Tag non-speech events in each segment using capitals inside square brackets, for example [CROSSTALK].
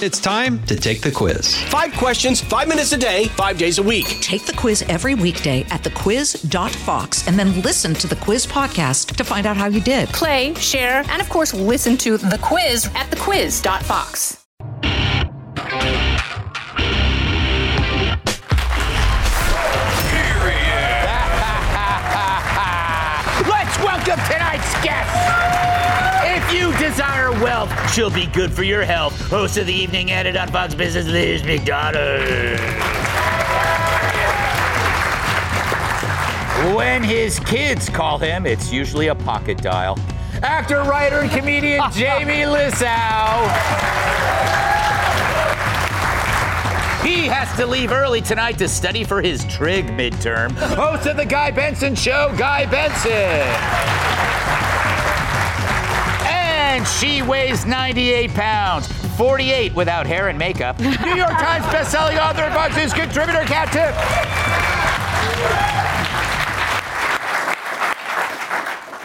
It's time to take the quiz. Five questions, five minutes a day, five days a week. Take the quiz every weekday at thequiz.fox and then listen to the quiz podcast to find out how you did. Play, share, and of course, listen to the quiz at thequiz.fox. [LAUGHS] Let's welcome tonight's guest. If you desire wealth, she'll be good for your health. Host of the evening edit on Fox Business, Liz MacDonald. When his kids call him, it's usually a pocket dial. Actor, writer, and comedian [LAUGHS] Jamie Lissow. He has to leave early tonight to study for his trig midterm. Host of the Guy Benson Show, Guy Benson. And she weighs 98 pounds, 48 without hair and makeup. [LAUGHS] New York Times bestselling author and Fox News contributor, Kat Timpf.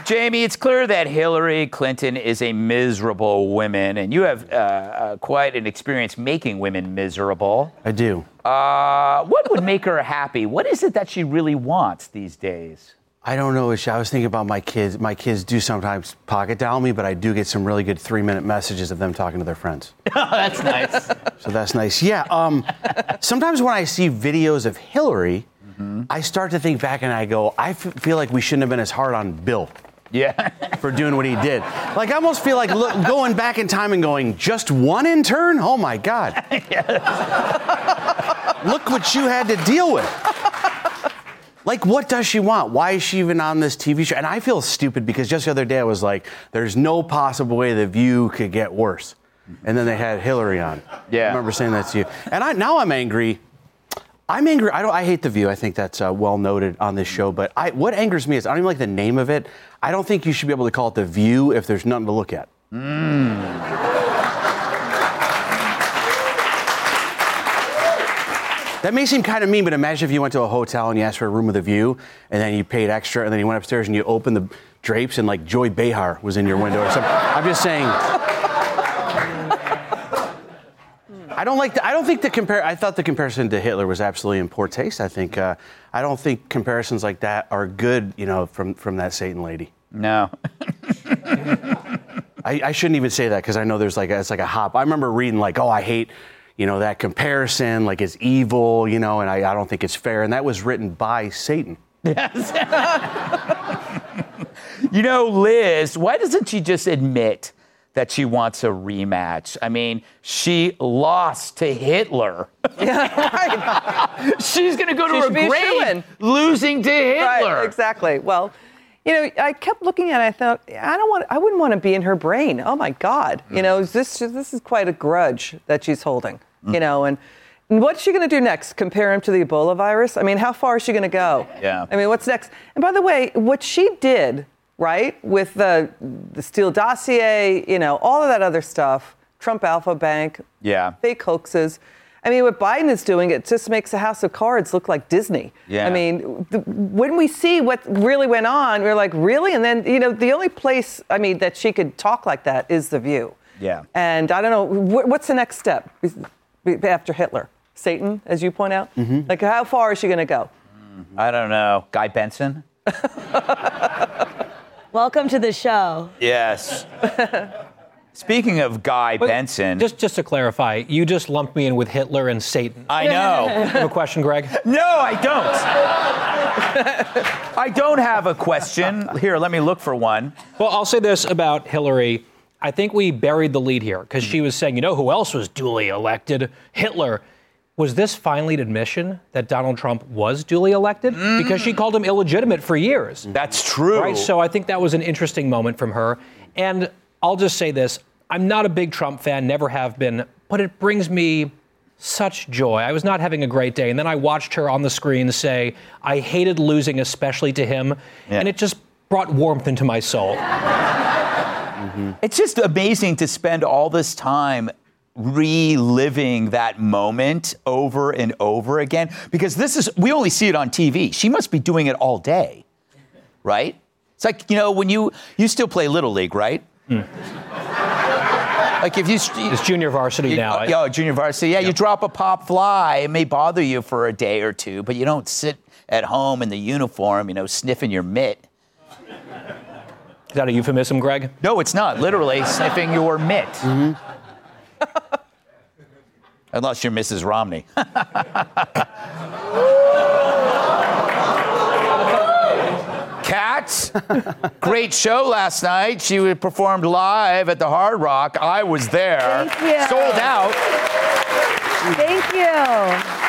Jamie, it's clear that Hillary Clinton is a miserable woman, and you have uh, uh, quite an experience making women miserable. I do. Uh, what would make her happy? What is it that she really wants these days? I don't know. Ish. I was thinking about my kids. My kids do sometimes pocket dial me, but I do get some really good three minute messages of them talking to their friends. Oh, [LAUGHS] that's nice. So that's nice. Yeah. Um, sometimes when I see videos of Hillary, I start to think back and I go, I f- feel like we shouldn't have been as hard on Bill yeah. [LAUGHS] for doing what he did. Like, I almost feel like look, going back in time and going, just one intern? Oh my God. [LAUGHS] look what you had to deal with. Like, what does she want? Why is she even on this TV show? And I feel stupid because just the other day I was like, there's no possible way The View could get worse. And then they had Hillary on. Yeah. I remember saying that to you. And I, now I'm angry. I'm angry. I don't. I hate the View. I think that's uh, well noted on this show. But I, what angers me is I don't even like the name of it. I don't think you should be able to call it the View if there's nothing to look at. That may seem kind of mean, but imagine if you went to a hotel and you asked for a room with a view, and then you paid extra, and then you went upstairs and you opened the drapes, and like Joy Behar was in your window or something. I'm just saying. [LAUGHS] I don't like. The, I don't think the compare. I thought the comparison to Hitler was absolutely in poor taste. I think. Uh, I don't think comparisons like that are good. You know, from from that Satan lady. No. [LAUGHS] I, I shouldn't even say that because I know there's like a, it's like a hop. I remember reading like, oh, I hate, you know, that comparison, like it's evil, you know, and I, I don't think it's fair. And that was written by Satan. Yes. [LAUGHS] you know, Liz, why doesn't she just admit that she wants a rematch? I mean, she lost to Hitler. [LAUGHS] Yeah, right. [LAUGHS] She's going to go to should be her a grave shoo-in. losing to Hitler. Right, exactly. Well, you know, I kept looking at it. I thought, I don't want, I wouldn't want to be in her brain. Oh my God. You know, mm. this this is quite a grudge that she's holding. Mm. You know, and, and what's she going to do next? Compare him to the Ebola virus? I mean, how far is she going to go? Yeah. I mean, what's next? And by the way, what she did, right, with the the Steele dossier, you know, all of that other stuff, Trump Alpha Bank, Yeah. fake hoaxes. I mean, what Biden is doing, it just makes the House of Cards look like Disney. Yeah. I mean, the, when we see what really went on, we're like, really? And then, you know, the only place, I mean, that she could talk like that is The View. Yeah. And I don't know, wh- what's the next step after Hitler? Satan, as you point out? Mm-hmm. Like, how far is she going to go? Mm-hmm. I don't know. Guy Benson? [LAUGHS] Welcome to the show. Yes. [LAUGHS] Speaking of Guy Benson, Just, just to clarify, you just lumped me in with Hitler and Satan. I know. You have a question, Greg? No, I don't. I don't have a question. Here, let me look for one. Well, I'll say this about Hillary. I think we buried the lead here because she was saying, you know, who else was duly elected? Hitler. Was this finally an admission that Donald Trump was duly elected? Mm. Because she called him illegitimate for years. That's true. Right. So I think that was an interesting moment from her. And I'll just say this I'm not a big Trump fan, never have been, but it brings me such joy. I was not having a great day. And then I watched her on the screen say, I hated losing, especially to him. Yeah. And it just brought warmth into my soul. Mm-hmm. It's just amazing to spend all this time reliving that moment over and over again because this is we only see it on TV. She must be doing it all day. Right? It's like, you know, when you you still play little league, right? Hmm. Like if you, It's junior varsity you, now. Oh, junior varsity. Yeah, you drop a pop fly. It may bother you for a day or two, but you don't sit at home in the uniform, you know, sniffing your mitt. Is that a euphemism, Greg? No, it's not. Literally sniffing your mitt. Mm-hmm. [LAUGHS] Unless you're Mrs. Romney. [LAUGHS] [LAUGHS] Great show last night. She performed live at the Hard Rock. I was there. Thank you. Sold out. Thank you.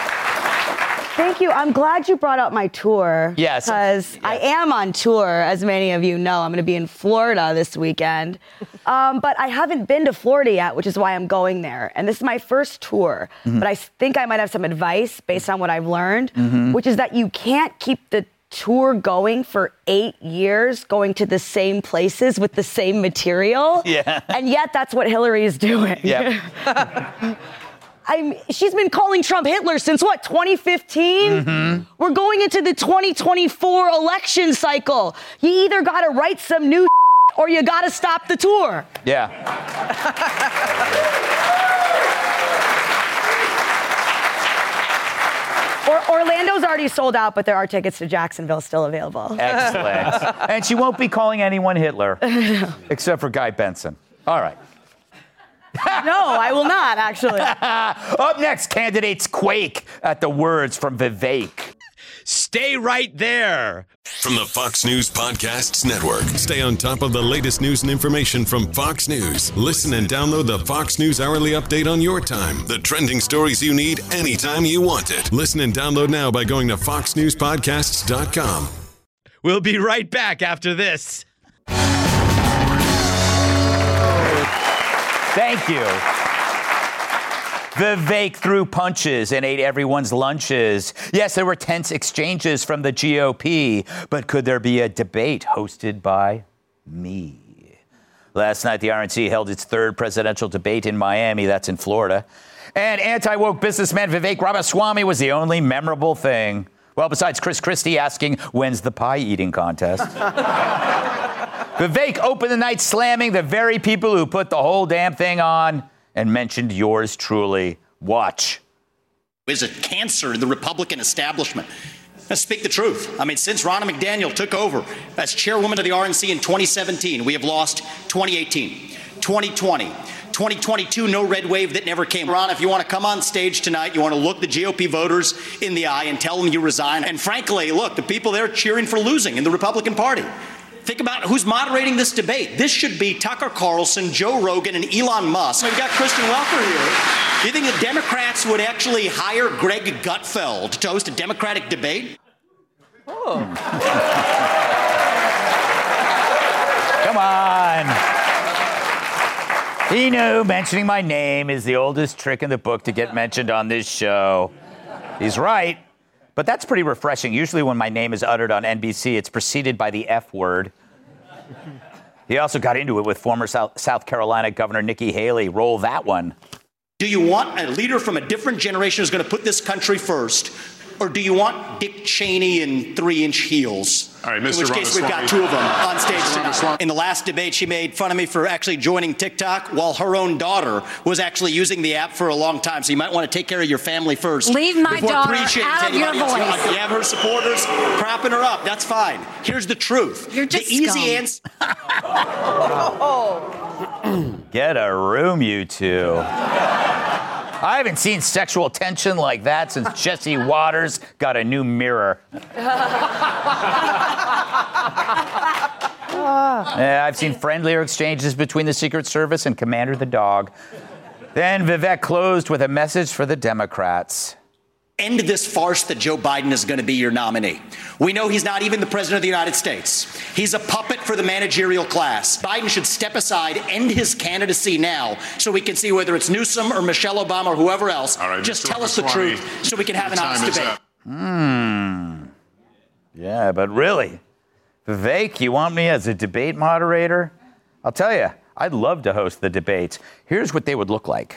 Thank you. I'm glad you brought up my tour. Yes. Because I am on tour, as many of you know. I'm going to be in Florida this weekend. [LAUGHS] Um, but I haven't been to Florida yet, which is why I'm going there. And this is my first tour. Mm-hmm. But I think I might have some advice based on what I've learned, which is that you can't keep the tour going for eight years, going to the same places with the same material. Yeah. And yet that's what Hillary is doing. Yep. [LAUGHS] I'm, she's been calling Trump Hitler since what, 2015? Mm-hmm. We're going into the 2024 election cycle. You either got to write some new [LAUGHS] or you got to stop the tour. Yeah. [LAUGHS] Or, Orlando's already sold out, but there are tickets to Jacksonville still available. Excellent. [LAUGHS] and she won't be calling anyone Hitler, [LAUGHS] except for Guy Benson. All right. no, I will not, actually. [LAUGHS] Up next, candidates quake at the words from Vivek. Stay right there. From the Fox News Podcasts Network. Stay on top of the latest news and information from Fox News. Listen and download the Fox News Hourly Update on your time. The trending stories you need anytime you want it. Listen and download now by going to foxnewspodcasts.com. We'll be right back after this. Thank you. Vivek threw punches and ate everyone's lunches. Yes, there were tense exchanges from the GOP, but could there be a debate hosted by me? Last night, the RNC held its third presidential debate in Miami. That's in Florida. And anti woke businessman Vivek Ramaswamy was the only memorable thing. Well, besides Chris Christie asking, when's the pie eating contest? [LAUGHS] Vivek opened the night slamming the very people who put the whole damn thing on and mentioned yours truly. Watch. is a cancer in the Republican establishment. Speak the truth. I mean, since Ronna McDaniel took over as chairwoman of the RNC in 2017, we have lost 2018, 2020, 2022, no red wave that never came. Ron, if you want to come on stage tonight, you want to look the GOP voters in the eye and tell them you resign. And frankly, look, the people there cheering for losing in the Republican Party. Think about who's moderating this debate. This should be Tucker Carlson, Joe Rogan, and Elon Musk. We've got Kristen Welker here. Do you think the Democrats would actually hire Greg Gutfeld to host a Democratic debate? Oh. Come on. He knew mentioning my name is the oldest trick in the book to get mentioned on this show. He's right. But that's pretty refreshing. Usually, when my name is uttered on NBC, it's preceded by the F word. He also got into it with former South, Carolina Governor Nikki Haley. Roll that one. Do you want a leader from a different generation who's going to put this country first? Or do you want Dick Cheney in three inch heels? All right, In which case, we've got two of them on stage tonight. In the last debate, she made fun of me for actually joining TikTok while her own daughter was actually using the app for a long time. So you might want to take care of your family first. Leave my before daughter out of your anybody else. voice. You have her supporters propping her up. That's fine. Here's the truth. You're just the easy scum. answer. [LAUGHS] Get a room, you two. I haven't seen sexual tension like that since [LAUGHS] Jesse Watters got a new mirror. [LAUGHS] Yeah, I've seen friendlier exchanges between the Secret Service and Commander the Dog. Then Vivek closed with a message for the Democrats. End this farce that Joe Biden is going to be your nominee. We know he's not even the president of the United States. He's a puppet for the managerial class. Biden should step aside, end his candidacy now, so we can see whether it's Newsom or Michelle Obama or whoever else. All right, Just Mr. tell us the Ramaswamy, truth so we can have an honest debate. Hmm. Yeah, but really, Vivek, you want me as a debate moderator? I'll tell you, I'd love to host the debates. Here's what they would look like.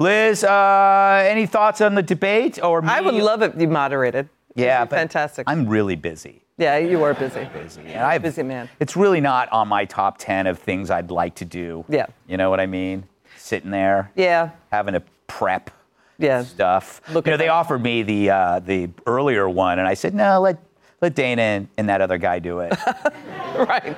Liz, uh, any thoughts on the debate? Or I would love it if you moderated. Yeah, fantastic. I'm really busy. yeah, you are busy. Busy. And I busy man. It's really not on my top ten of things I'd like to do. Yeah. You know what I mean? Sitting there, Yeah, having to prep yeah. stuff. Look you know, they that. offered me the uh, the earlier one, and I said no. Let let Dana and, and that other guy do it. [LAUGHS] right.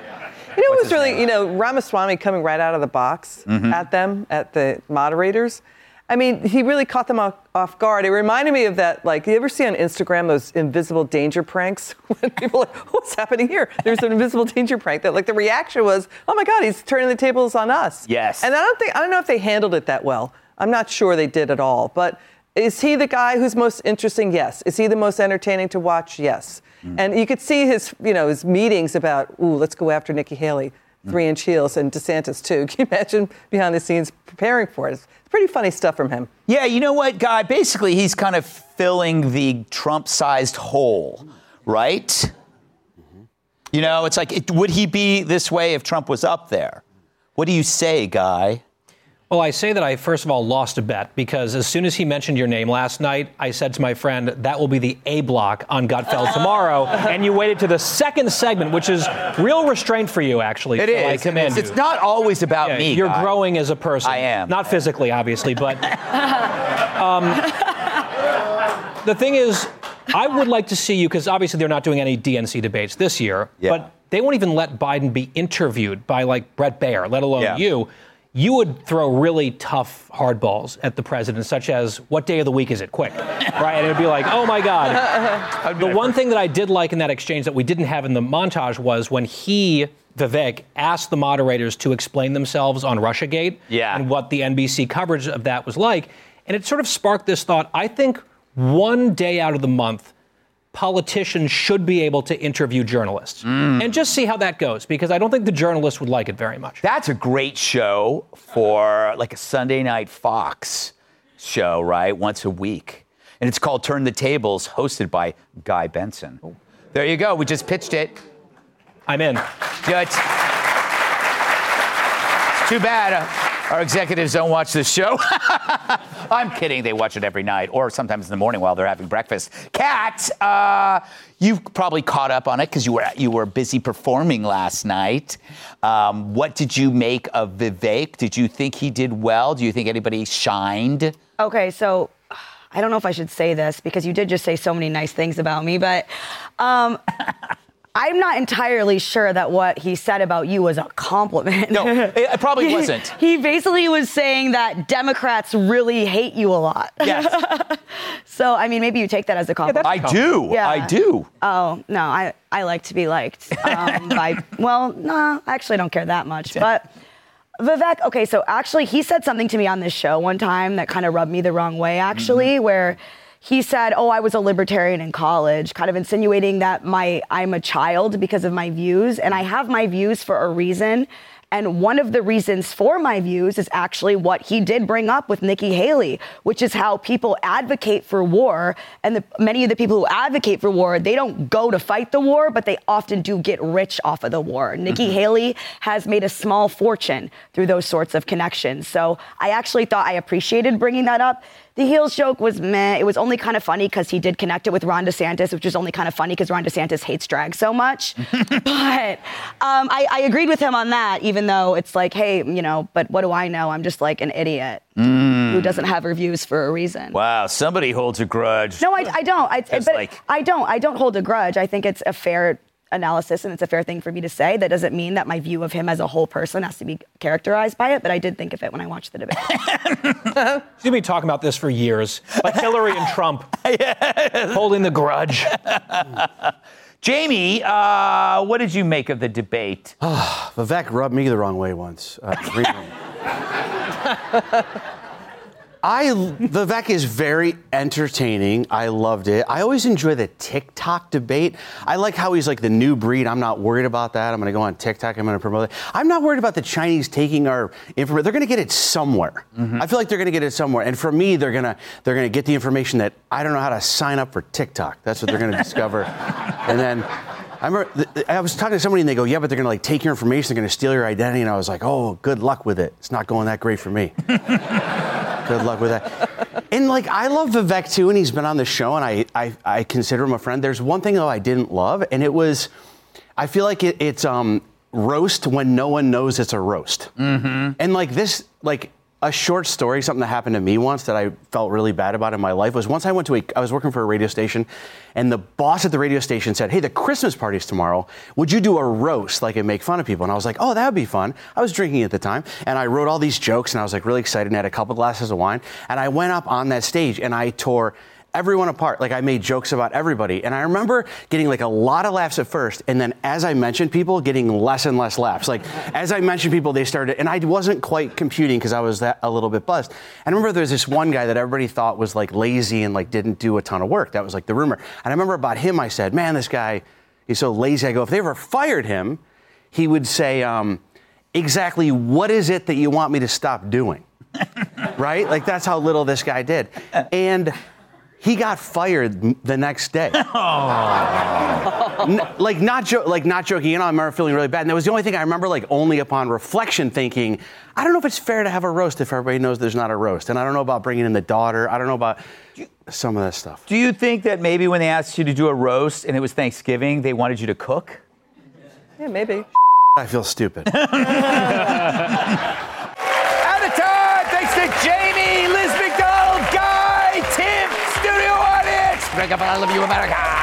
You know, it was really, name? Mm-hmm. you know, Ramaswamy coming right out of the box at them, at the moderators. I mean, he really caught them off, off guard. It reminded me of that, like, you ever see on Instagram those invisible danger pranks? [LAUGHS] when people are like, what's happening here? There's an invisible danger prank that, like, the reaction was, oh my God, he's turning the tables on us. Yes. And I don't think, I don't know if they handled it that well. I'm not sure they did at all. But is he the guy who's most interesting? Yes. Is he the most entertaining to watch? Yes. Hmm. And you could see his, you know, his meetings about, ooh, let's go after Nikki Haley, three inch heels, and DeSantis too. [LAUGHS] Can you imagine behind the scenes preparing for it? It's pretty funny stuff from him. Yeah, you know what, guy? Basically, he's kind of filling the Trump-sized hole, right? You know, it's like, it, would he be this way if Trump was up there? What do you say, guy? Well, I say that I first of all lost a bet because as soon as he mentioned your name last night, I said to my friend, that will be the A block on Gutfeld [LAUGHS] tomorrow. and you waited to the second segment, which is real restraint for you, actually. It so is. I commend it's, you. it's not always about Yeah, me. You're growing as a person. I am. Not physically, obviously, but. [LAUGHS] um, the thing is, I would like to see you, because obviously they're not doing any DNC debates this year, Yeah. but they won't even let Biden be interviewed by like Bret Baier, let alone Yeah. you. You would throw really tough hardballs at the president, such as, what day of the week is it? Quick. [LAUGHS] right? And it would be like, oh my God. [LAUGHS] the one thing that I did like in that exchange that we didn't have in the montage was when he, Vivek, asked the moderators to explain themselves on Russiagate Yeah. and what the NBC coverage of that was like. And it sort of sparked this thought I think one day out of the month, politicians should be able to interview journalists mm. and just see how that goes because I don't think the journalists would like it very much. That's a great show for like a Sunday night Fox show, right? Once a week. And it's called Turn the Tables, hosted by Guy Benson. Oh. There you go. We just pitched it. I'm in. Good. It's too bad our executives don't watch this show. [LAUGHS] I'm kidding. They watch it every night or sometimes in the morning while they're having breakfast. Kat, uh, you've probably caught up on it because you were you were busy performing last night. Um, what did you make of Vivek? Did you think he did well? Do you think anybody shined? Okay, so I don't know if I should say this because you did just say so many nice things about me, but um, [LAUGHS] I'm not entirely sure that what he said about you was a compliment. No, it, it probably [LAUGHS] He- wasn't. He basically was saying that Democrats really hate you a lot. Yes, [LAUGHS] So, I mean, maybe you take that as a compliment. I do. Yeah. I do. Oh no, I, I like to be liked. [LAUGHS] Um, by well, no, I actually don't care that much. But Vivek, okay, so actually he said something to me on this show one time that kind of rubbed me the wrong way. Actually, where he said, "Oh, I was a libertarian in college," kind of insinuating that my I'm a child because of my views, and I have my views for a reason. And one of the reasons for my views is actually what he did bring up with Nikki Haley, which is how people advocate for war. And the, many of the people who advocate for war, they don't go to fight the war, but they often do get rich off of the war. Nikki mm-hmm. Haley has made a small fortune through those sorts of connections. So I actually thought I appreciated bringing that up. The heels joke was meh. It was only kind of funny because he did connect it with Ron DeSantis, which is only kind of funny because Ron DeSantis hates drag so much. [LAUGHS] but um, I, I agreed with him on that, even though it's like, hey, you know, but what do I know? I'm just like an idiot who doesn't have reviews for a reason. Wow, somebody holds a grudge. No, I, I don't. I, but like- I don't. I don't hold a grudge. I think it's a fair analysis and it's a fair thing for me to say. That doesn't mean that my view of him as a whole person has to be characterized by it, but I did think of it when I watched the debate. [LAUGHS] She's been talking about this for years, like Hillary and Trump, [LAUGHS] holding the grudge. [LAUGHS] Jamie, uh, what did you make of the debate? Vivek rubbed me the wrong way once. Uh, recently. I Vivek is very entertaining. I loved it. I always enjoy the TikTok debate. I like how he's like the new breed. I'm not worried about that. I'm going to go on TikTok. I'm going to promote it. I'm not worried about the Chinese taking our information. They're going to get it somewhere. Mm-hmm. I feel like they're going to get it somewhere. And for me, they're going to they're going to get the information that I don't know how to sign up for TikTok. That's what they're going [LAUGHS] to discover. And then I remember I was talking to somebody and they go, "Yeah, but they're going to like take your information. They're going to steal your identity." And I was like, "Oh, good luck with it. It's not going that great for me." [LAUGHS] Good luck with that. And like, I love Vivek too, and he's been on the show, and I, I, I consider him a friend. There's one thing though I didn't love, and it was, I feel like it, it's um, roast when no one knows it's a roast. Mm-hmm. And like this, like a short story, something that happened to me once that I felt really bad about in my life was once I went to a, I was working for a radio station, and the boss at the radio station said, "Hey, the Christmas party's tomorrow. Would you do a roast, like and make fun of people?" And I was like, "Oh, that would be fun." I was drinking at the time, and I wrote all these jokes, and I was like really excited, and had a couple glasses of wine, and I went up on that stage, and I tore everyone apart. Like I made jokes about everybody. And I remember getting like a lot of laughs at first. And then as I mentioned people, getting less and less laughs. Like as I mentioned people, they started, and I wasn't quite computing because I was that a little bit buzzed. I remember there was this one guy that everybody thought was like lazy and like didn't do a ton of work. That was like the rumor. And I remember about him, I said, man, this guy, he's so lazy. I go, if they ever fired him, he would say, um, exactly what is it that you want me to stop doing? [LAUGHS] right? Like that's how little this guy did. And he got fired the next day. [LAUGHS] Oh. N- like not jo- like not joking. You know, I remember feeling really bad. And that was the only thing I remember. Like only upon reflection, thinking, I don't know if it's fair to have a roast if everybody knows there's not a roast. And I don't know about bringing in the daughter. I don't know about some of that stuff. Do you think that maybe when they asked you to do a roast and it was Thanksgiving, they wanted you to cook? Yeah, maybe. [LAUGHS] I feel stupid. [LAUGHS] Out of time. Thanks to Jamie, Liz Break up, I love you, America.